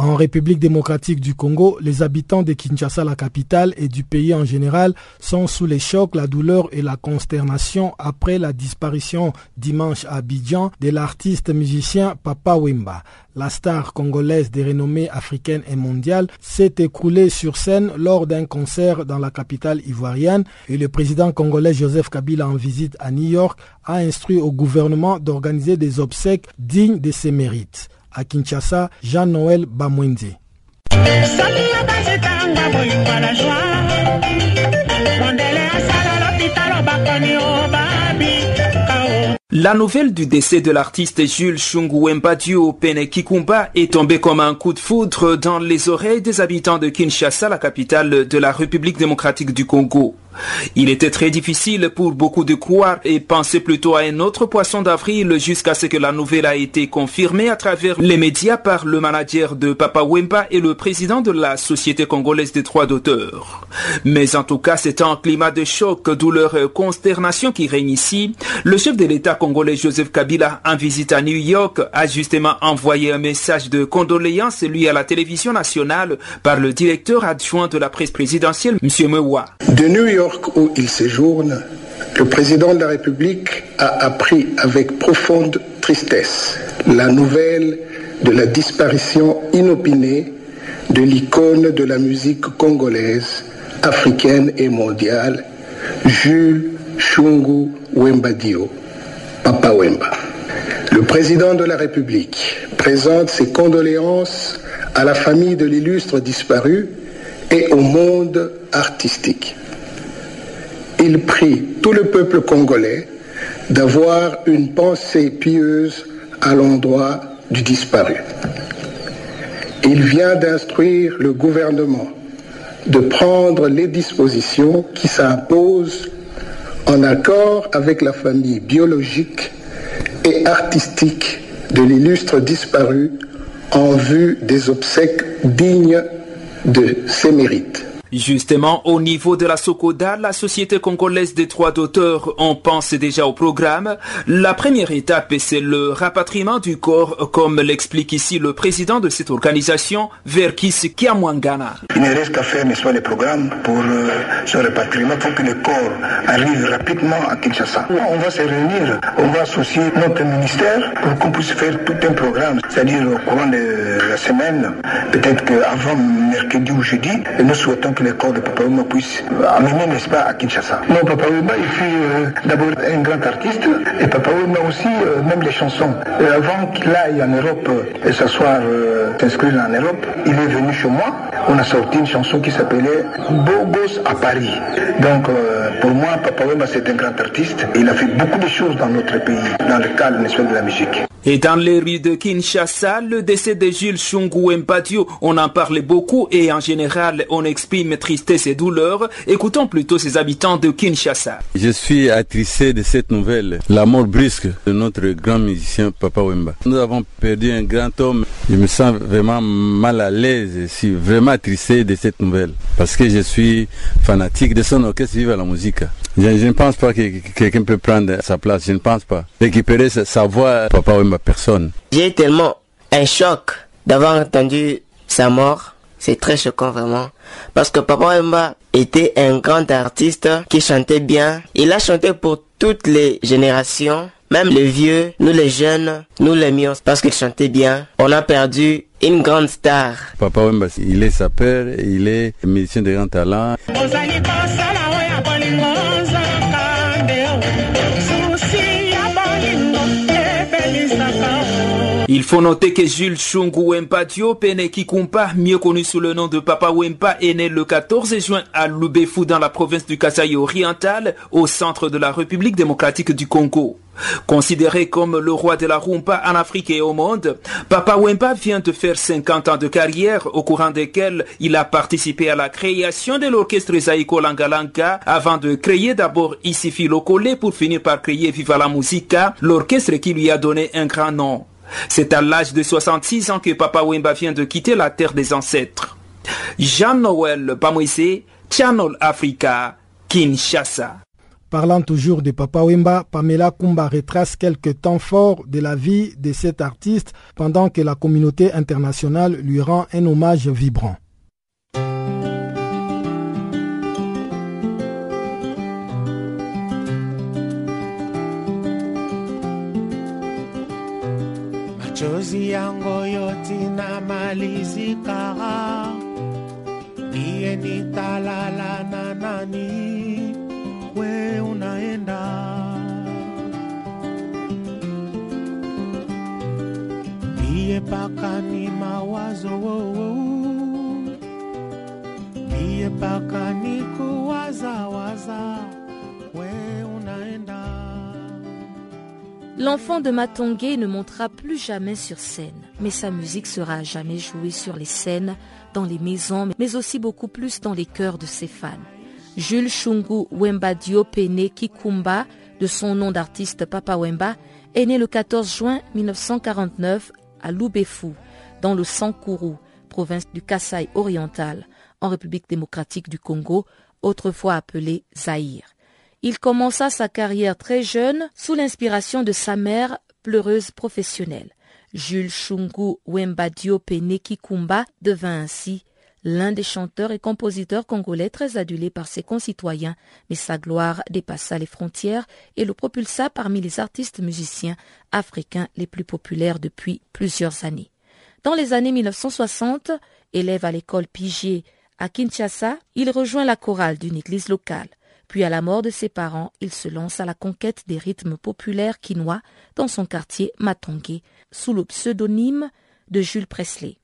En République démocratique du Congo, les habitants de Kinshasa, la capitale, et du pays en général sont sous les chocs, la douleur et la consternation après la disparition dimanche à Abidjan de l'artiste musicien Papa Wemba. La star congolaise des renommées africaines et mondiales s'est écroulée sur scène lors d'un concert dans la capitale ivoirienne et le président congolais Joseph Kabila en visite à New York a instruit au gouvernement d'organiser des obsèques dignes de ses mérites. À Kinshasa, Jean-Noël Bamwenze. La nouvelle du décès de l'artiste Jules Chungu au Pene Kikumba est tombée comme un coup de foudre dans les oreilles des habitants de Kinshasa, la capitale de la République démocratique du Congo. Il était très difficile pour beaucoup de croire et penser plutôt à un autre poisson d'avril jusqu'à ce que la nouvelle a été confirmée à travers les médias par le manager de Papa Wemba et le président de la Société congolaise des droits d'auteur. Mais en tout cas, c'est un climat de choc, douleur et consternation qui règne ici. Le chef de l'État congolais Joseph Kabila, en visite à New York, a justement envoyé un message de condoléances lui à la télévision nationale par le directeur adjoint de la presse présidentielle, M. Mewa. De New York où il séjourne, le président de la République a appris avec profonde tristesse la nouvelle de la disparition inopinée de l'icône de la musique congolaise, africaine et mondiale, Jules Chungu Wembadio, Papa Wemba. Le président de la République présente ses condoléances à la famille de l'illustre disparu et au monde artistique il prie tout le peuple congolais d'avoir une pensée pieuse à l'endroit du disparu. Il vient d'instruire le gouvernement de prendre les dispositions qui s'imposent en accord avec la famille biologique et artistique de l'illustre disparu en vue des obsèques dignes de ses mérites. Justement, au niveau de la Sokoda, la Société congolaise des droits d'auteur, on pense déjà au programme. La première étape, c'est le rapatriement du corps, comme l'explique ici le président de cette organisation, Verkis Kiamwangana. Il ne reste qu'à faire, n'est-ce pas, les programmes pour euh, ce rapatriement. Faut que le corps arrive rapidement à Kinshasa. On va se réunir, on va associer notre ministère pour qu'on puisse faire tout un programme, c'est-à-dire au courant de la semaine, peut-être qu'avant mercredi ou jeudi, nous souhaitons que le corps de Papa Wemba puisse amener, n'est-ce pas, à Kinshasa. Non, Papa Wemba, il fut euh, d'abord un grand artiste, et Papa Wemba aussi, euh, même les chansons. Et avant qu'il aille en Europe et s'asseoir, euh, s'inscrire en Europe, il est venu chez moi. On a sorti une chanson qui s'appelait Bogos à Paris. Donc, euh, pour moi, Papa Wemba, c'est un grand artiste. Il a fait beaucoup de choses dans notre pays, dans le cadre, n'est-ce pas, de la musique. Et dans les rues de Kinshasa, le décès de Jules Shungu Mpadio, on en parle beaucoup et en général, on exprime tristesse et douleur. Écoutons plutôt ces habitants de Kinshasa. Je suis attristé de cette nouvelle, la mort brusque de notre grand musicien Papa Wemba. Nous avons perdu un grand homme. Je me sens vraiment mal à l'aise. Je suis vraiment attristé de cette nouvelle parce que je suis fanatique de son orchestre Vive la musique. Je, je ne pense pas que quelqu'un peut prendre sa place. Je ne pense pas. Récupérer sa, sa voix, Papa Wemba, personne. J'ai tellement un choc d'avoir entendu sa mort. C'est très choquant vraiment. Parce que Papa Wemba était un grand artiste qui chantait bien. Il a chanté pour toutes les générations. Même les vieux, nous les jeunes, nous l'aimions parce qu'il chantait bien. On a perdu une grande star. Papa Wemba, il est sapeur, il est musicien de grand talent. Il faut noter que Jules Shungu Wempadio Pene Kikumpa, mieux connu sous le nom de Papa Wempa, est né le 14 juin à Lubefu dans la province du Kasaï oriental, au centre de la République démocratique du Congo. Considéré comme le roi de la rumba en Afrique et au monde, Papa Wempa vient de faire 50 ans de carrière au courant desquels il a participé à la création de l'orchestre Zaiko Langalanka avant de créer d'abord Isifi Lokole pour finir par créer Viva la Musica, l'orchestre qui lui a donné un grand nom. C'est à l'âge de 66 ans que Papa Wemba vient de quitter la terre des ancêtres. Jean-Noël Pamoise, Channel Africa, Kinshasa. Parlant toujours de Papa Wemba, Pamela Kumba retrace quelques temps forts de la vie de cet artiste pendant que la communauté internationale lui rend un hommage vibrant. Machozi yangu yote na malizika, ndiye nitalala na nani? We unaenda. Ndiye paka ni mawazo ndiye paka ni kuwazawaza, L'enfant de Matongé ne montera plus jamais sur scène, mais sa musique sera à jamais jouée sur les scènes, dans les maisons, mais aussi beaucoup plus dans les cœurs de ses fans. Jules Shungu Wemba Diopene Kikumba, de son nom d'artiste Papa Wemba, est né le 14 juin 1949 à Lubefu, dans le Sankuru, province du Kasaï oriental, en République démocratique du Congo, autrefois appelée Zaïre. Il commença sa carrière très jeune sous l'inspiration de sa mère, pleureuse professionnelle. Jules Shungu Wemba Diopene Kikumba devint ainsi l'un des chanteurs et compositeurs congolais très adulés par ses concitoyens, mais sa gloire dépassa les frontières et le propulsa parmi les artistes musiciens africains les plus populaires depuis plusieurs années. Dans les années 1960, élève à l'école Pigier à Kinshasa, il rejoint la chorale d'une église locale. Puis à la mort de ses parents, il se lance à la conquête des rythmes populaires quinois dans son quartier Matongé, sous le pseudonyme de Jules Presley.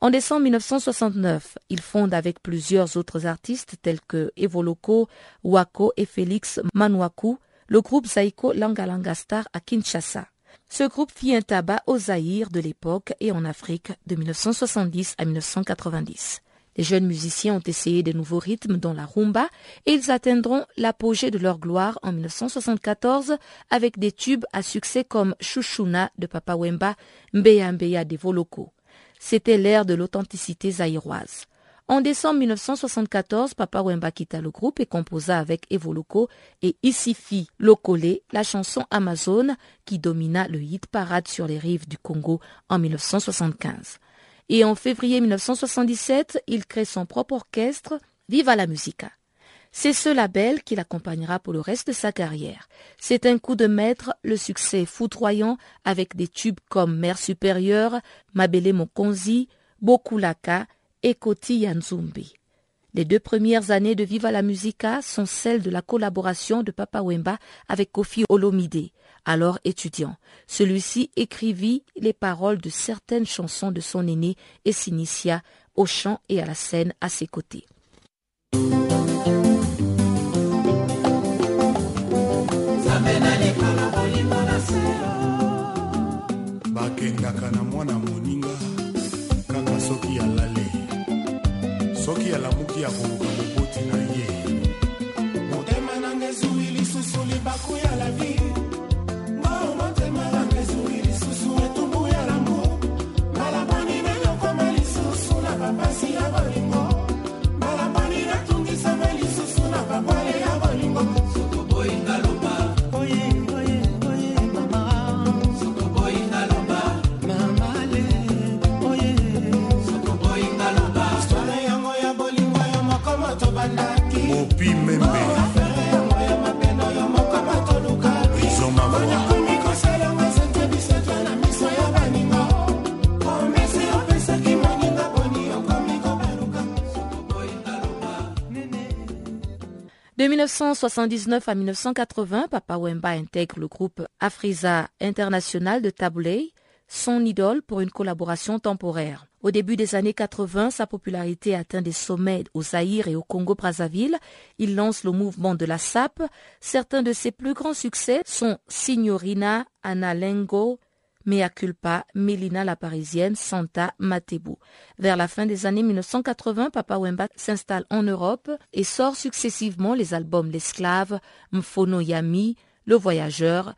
En décembre 1969, il fonde avec plusieurs autres artistes tels que Evoloko, Wako et Félix Manwaku le groupe Zaiko Langalanga Star à Kinshasa. Ce groupe fit un tabac au Zaïre de l'époque et en Afrique de 1970 à 1990. Les jeunes musiciens ont essayé de nouveaux rythmes dont la rumba et ils atteindront l'apogée de leur gloire en 1974 avec des tubes à succès comme Chouchouna de Papa Wemba, Mbeya Mbeya des Voloko. C'était l'ère de l'authenticité zaïroise. En décembre 1974, Papa Wemba quitta le groupe et composa avec Evoloko et Isifi Lokole la chanson Amazon qui domina le hit parade sur les rives du Congo en 1975. Et en février 1977, il crée son propre orchestre, Viva la Musica. C'est ce label qui l'accompagnera pour le reste de sa carrière. C'est un coup de maître, le succès foudroyant avec des tubes comme Mère supérieure, Mabele Mokonzi, Bokulaka et Koti Yanzumbi. Les deux premières années de Viva la Musica sont celles de la collaboration de Papa Wemba avec Kofi Olomide, alors étudiant. Celui-ci écrivit les paroles de certaines chansons de son aîné et s'initia au chant et à la scène à ses côtés. 1979 à 1980, Papa Wemba intègre le groupe Afriza International de Taboulay, son idole pour une collaboration temporaire. Au début des années 80, sa popularité atteint des sommets au Zaïre et au Congo-Brazzaville. Il lance le mouvement de la SAP. Certains de ses plus grands succès sont Signorina, Analengo, Mea Culpa, Mélina la Parisienne, Santa, Matebu. Vers la fin des années 1980, Papa Wemba s'installe en Europe et sort successivement les albums L'esclave, Mfono Yami, Le Voyageur,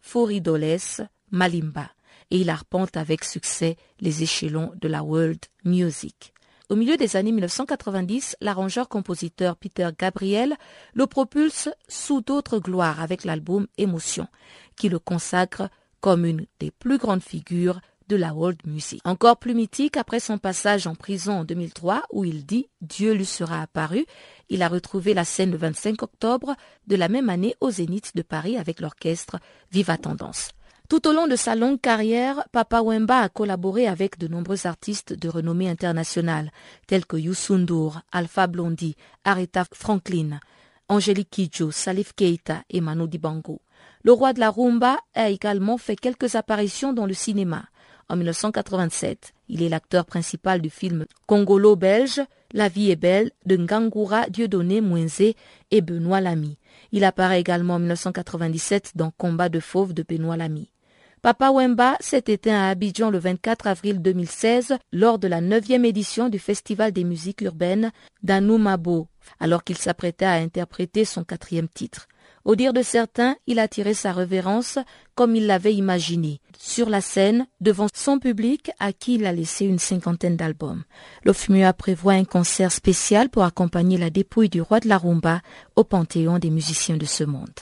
Foridoles, Malimba. Et il arpente avec succès les échelons de la world music. Au milieu des années 1990, l'arrangeur-compositeur Peter Gabriel le propulse sous d'autres gloires avec l'album Émotion, qui le consacre comme une des plus grandes figures de la world music. Encore plus mythique après son passage en prison en 2003 où il dit Dieu lui sera apparu, il a retrouvé la scène le 25 octobre de la même année au Zénith de Paris avec l'orchestre Viva Tendance. Tout au long de sa longue carrière, Papa Wemba a collaboré avec de nombreux artistes de renommée internationale, tels que Youssou N'Dour, Alpha Blondy, Aretha Franklin, Angélique Kidjo, Salif Keita et Manu Dibango. Le roi de la rumba a également fait quelques apparitions dans le cinéma. En 1987, il est l'acteur principal du film congolo-belge La vie est belle de Ngangura Dieudonné Mouenzé et Benoît Lamy. Il apparaît également en 1997 dans Combat de fauve de Benoît Lamy. Papa Wemba s'est éteint à Abidjan le 24 avril 2016 lors de la neuvième édition du Festival des musiques urbaines d'Anoumabo, alors qu'il s'apprêtait à interpréter son quatrième titre. Au dire de certains, il a tiré sa révérence comme il l'avait imaginé, sur la scène, devant son public à qui il a laissé une cinquantaine d'albums. L'OFMUA prévoit un concert spécial pour accompagner la dépouille du roi de la rumba au panthéon des musiciens de ce monde.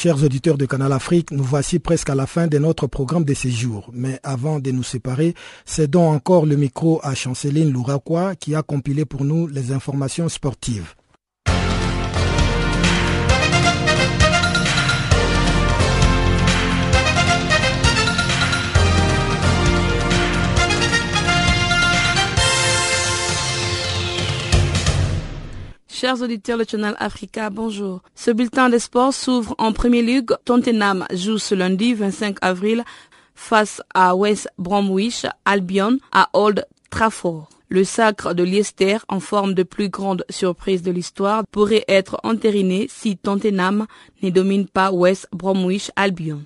Chers auditeurs de Canal Afrique, nous voici presque à la fin de notre programme de séjour. Mais avant de nous séparer, cédons encore le micro à Chanceline Louraquois qui a compilé pour nous les informations sportives. Chers auditeurs de Channel Africa, bonjour. Ce bulletin des sports s'ouvre en Premier Ligue. Tottenham joue ce lundi 25 avril face à West Bromwich Albion à Old Trafford. Le sacre de Leicester, en forme de plus grande surprise de l'histoire, pourrait être entériné si Tottenham ne domine pas West Bromwich Albion.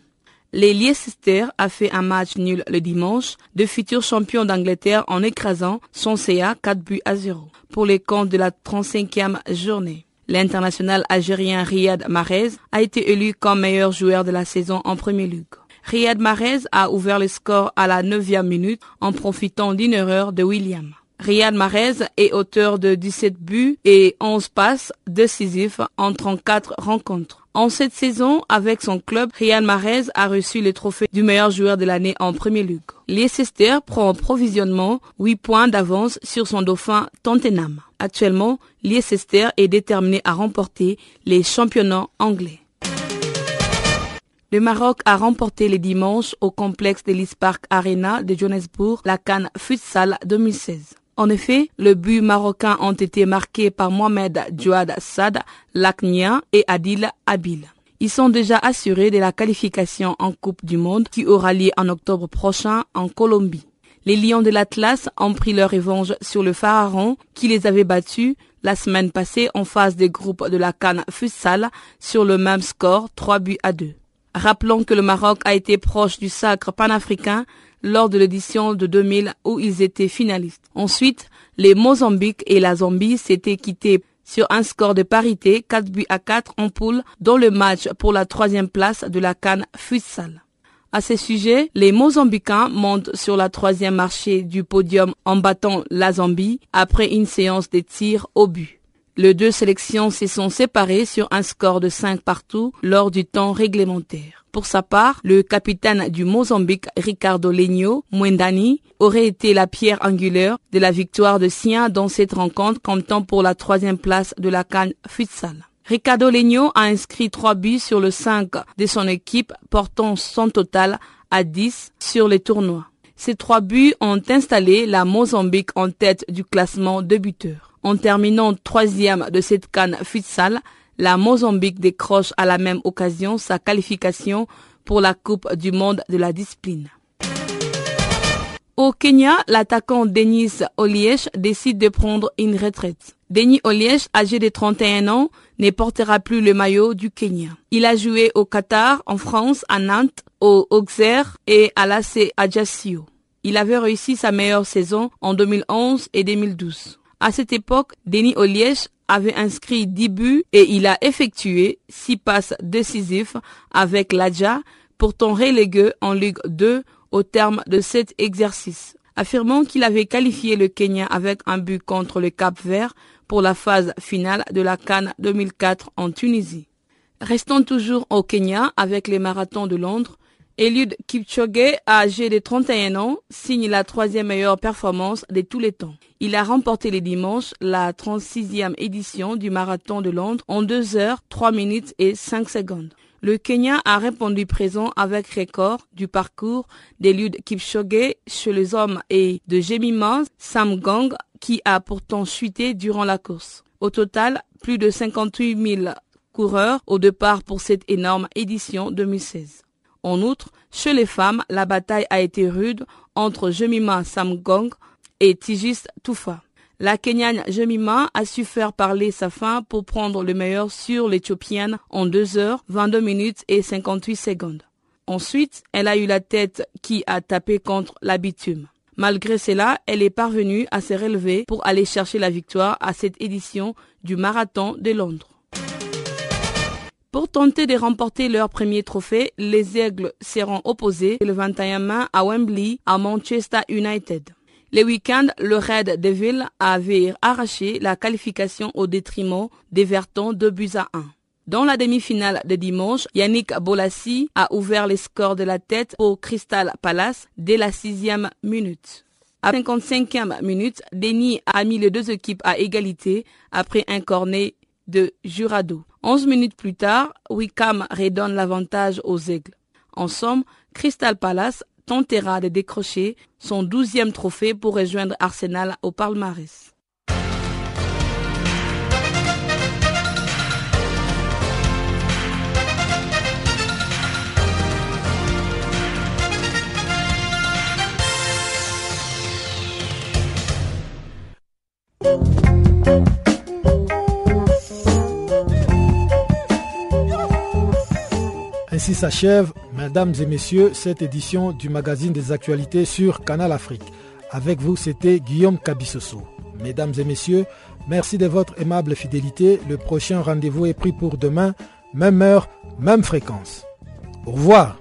Les Leicester a fait un match nul le dimanche, de futurs champions d'Angleterre en écrasant son CA 4 buts à 0 pour les comptes de la 35e journée. L'international algérien Riyad Mahrez a été élu comme meilleur joueur de la saison en Premier Ligue. Riyad Mahrez a ouvert le score à la 9e minute en profitant d'une erreur de William. Riyad Mahrez est auteur de 17 buts et 11 passes décisifs en 34 rencontres. En cette saison, avec son club, Riyad Mahrez a reçu le trophée du meilleur joueur de l'année en Premier Ligue. Leicester prend en provisionnement 8 points d'avance sur son dauphin Tottenham. Actuellement, Leicester est déterminé à remporter les championnats anglais. Le Maroc a remporté les dimanches au complexe de l'Ispark Arena de Johannesburg la Cannes Futsal 2016. En effet, le but marocain ont été marqués par Mohamed Djouad Sad, Laknia et Adil Abil. Ils sont déjà assurés de la qualification en Coupe du Monde qui aura lieu en octobre prochain en Colombie. Les Lions de l'Atlas ont pris leur revanche sur le Pharaon qui les avait battus la semaine passée en phase des groupes de la Cannes Futsal sur le même score 3 buts à 2. Rappelons que le Maroc a été proche du sacre panafricain lors de l'édition de 2000 où ils étaient finalistes. Ensuite, les Mozambique et la Zambie s'étaient quittés sur un score de parité 4 buts à 4 en poule dans le match pour la troisième place de la Cannes Futsal. À ce sujet, les Mozambicains montent sur la troisième marché du podium en battant la Zambie après une séance de tirs au but. Les deux sélections se sont séparées sur un score de 5 partout lors du temps réglementaire. Pour sa part, le capitaine du Mozambique, Ricardo Legno Mwendani, aurait été la pierre angulaire de la victoire de Sien dans cette rencontre comptant pour la troisième place de la Cannes Futsal. Ricardo Legno a inscrit trois buts sur le 5 de son équipe, portant son total à 10 sur les tournois. Ces trois buts ont installé la Mozambique en tête du classement de buteurs. En terminant troisième de cette canne futsal, la Mozambique décroche à la même occasion sa qualification pour la Coupe du monde de la discipline. Au Kenya, l'attaquant Denis Olièche décide de prendre une retraite. Denis Olièche, âgé de 31 ans, ne portera plus le maillot du Kenya. Il a joué au Qatar, en France, à Nantes, au Auxerre et à l'AC Ajaccio. Il avait réussi sa meilleure saison en 2011 et 2012. À cette époque, Denis Olièche avait inscrit 10 buts et il a effectué 6 passes décisives avec l'Adja, pourtant relégué en Ligue 2 au terme de cet exercice. Affirmant qu'il avait qualifié le Kenya avec un but contre le Cap Vert pour la phase finale de la Cannes 2004 en Tunisie. Restons toujours au Kenya avec les marathons de Londres. Eliud Kipchoge, âgé de 31 ans, signe la troisième meilleure performance de tous les temps. Il a remporté les dimanches la 36e édition du marathon de Londres en 2 heures, 3 minutes et 5 secondes. Le Kenya a répondu présent avec record du parcours d'Eliud Kipchoge chez les hommes et de Jemima Samgang qui a pourtant chuté durant la course. Au total, plus de 58 000 coureurs au départ pour cette énorme édition 2016. En outre, chez les femmes, la bataille a été rude entre Jemima Samgong et Tigis Toufa. La Kenyane Jemima a su faire parler sa faim pour prendre le meilleur sur l'Éthiopienne en 2 heures, 22 minutes et 58 secondes. Ensuite, elle a eu la tête qui a tapé contre la bitume. Malgré cela, elle est parvenue à se relever pour aller chercher la victoire à cette édition du marathon de Londres. Pour tenter de remporter leur premier trophée, les Aigles seront opposés le 21 mai à Wembley à Manchester United. Le week-end, le Red Devil avait arraché la qualification au détriment d'Everton de buts à 1. Dans la demi-finale de dimanche, Yannick Bolassi a ouvert les scores de la tête pour Crystal Palace dès la sixième minute. À 55e minute, Denis a mis les deux équipes à égalité après un cornet de Jurado. Onze minutes plus tard, Wickham redonne l'avantage aux Aigles. En somme, Crystal Palace tentera de décrocher son douzième trophée pour rejoindre Arsenal au palmarès. Ainsi s'achève, mesdames et messieurs, cette édition du magazine des actualités sur Canal Afrique. Avec vous, c'était Guillaume Cabissoso. Mesdames et messieurs, merci de votre aimable fidélité. Le prochain rendez-vous est pris pour demain, même heure, même fréquence. Au revoir.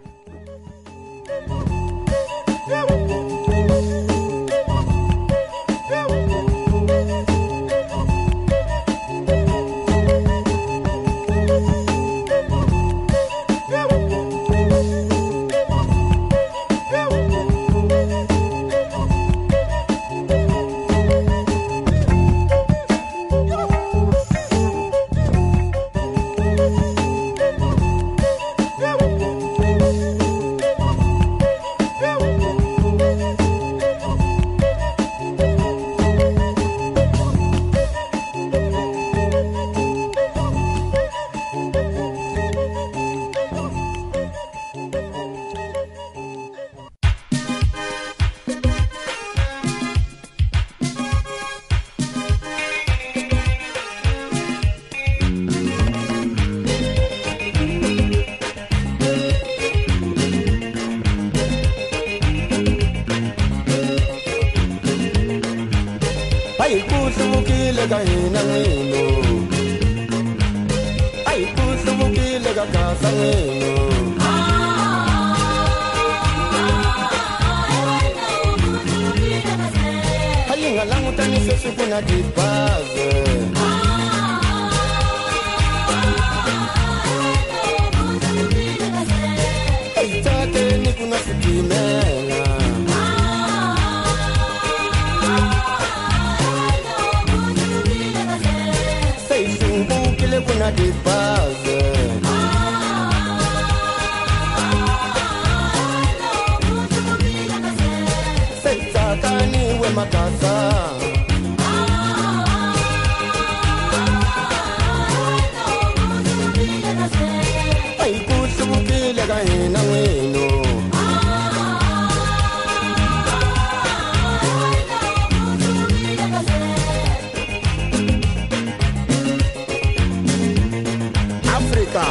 afrika.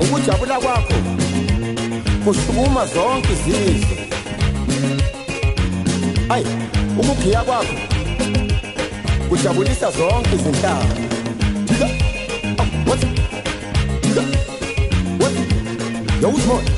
Ukujabula kwakho kusukuma zonke izizwe. Ayi ukugiya kwakho kujabulisa zonke izinhlanga yowuthi moya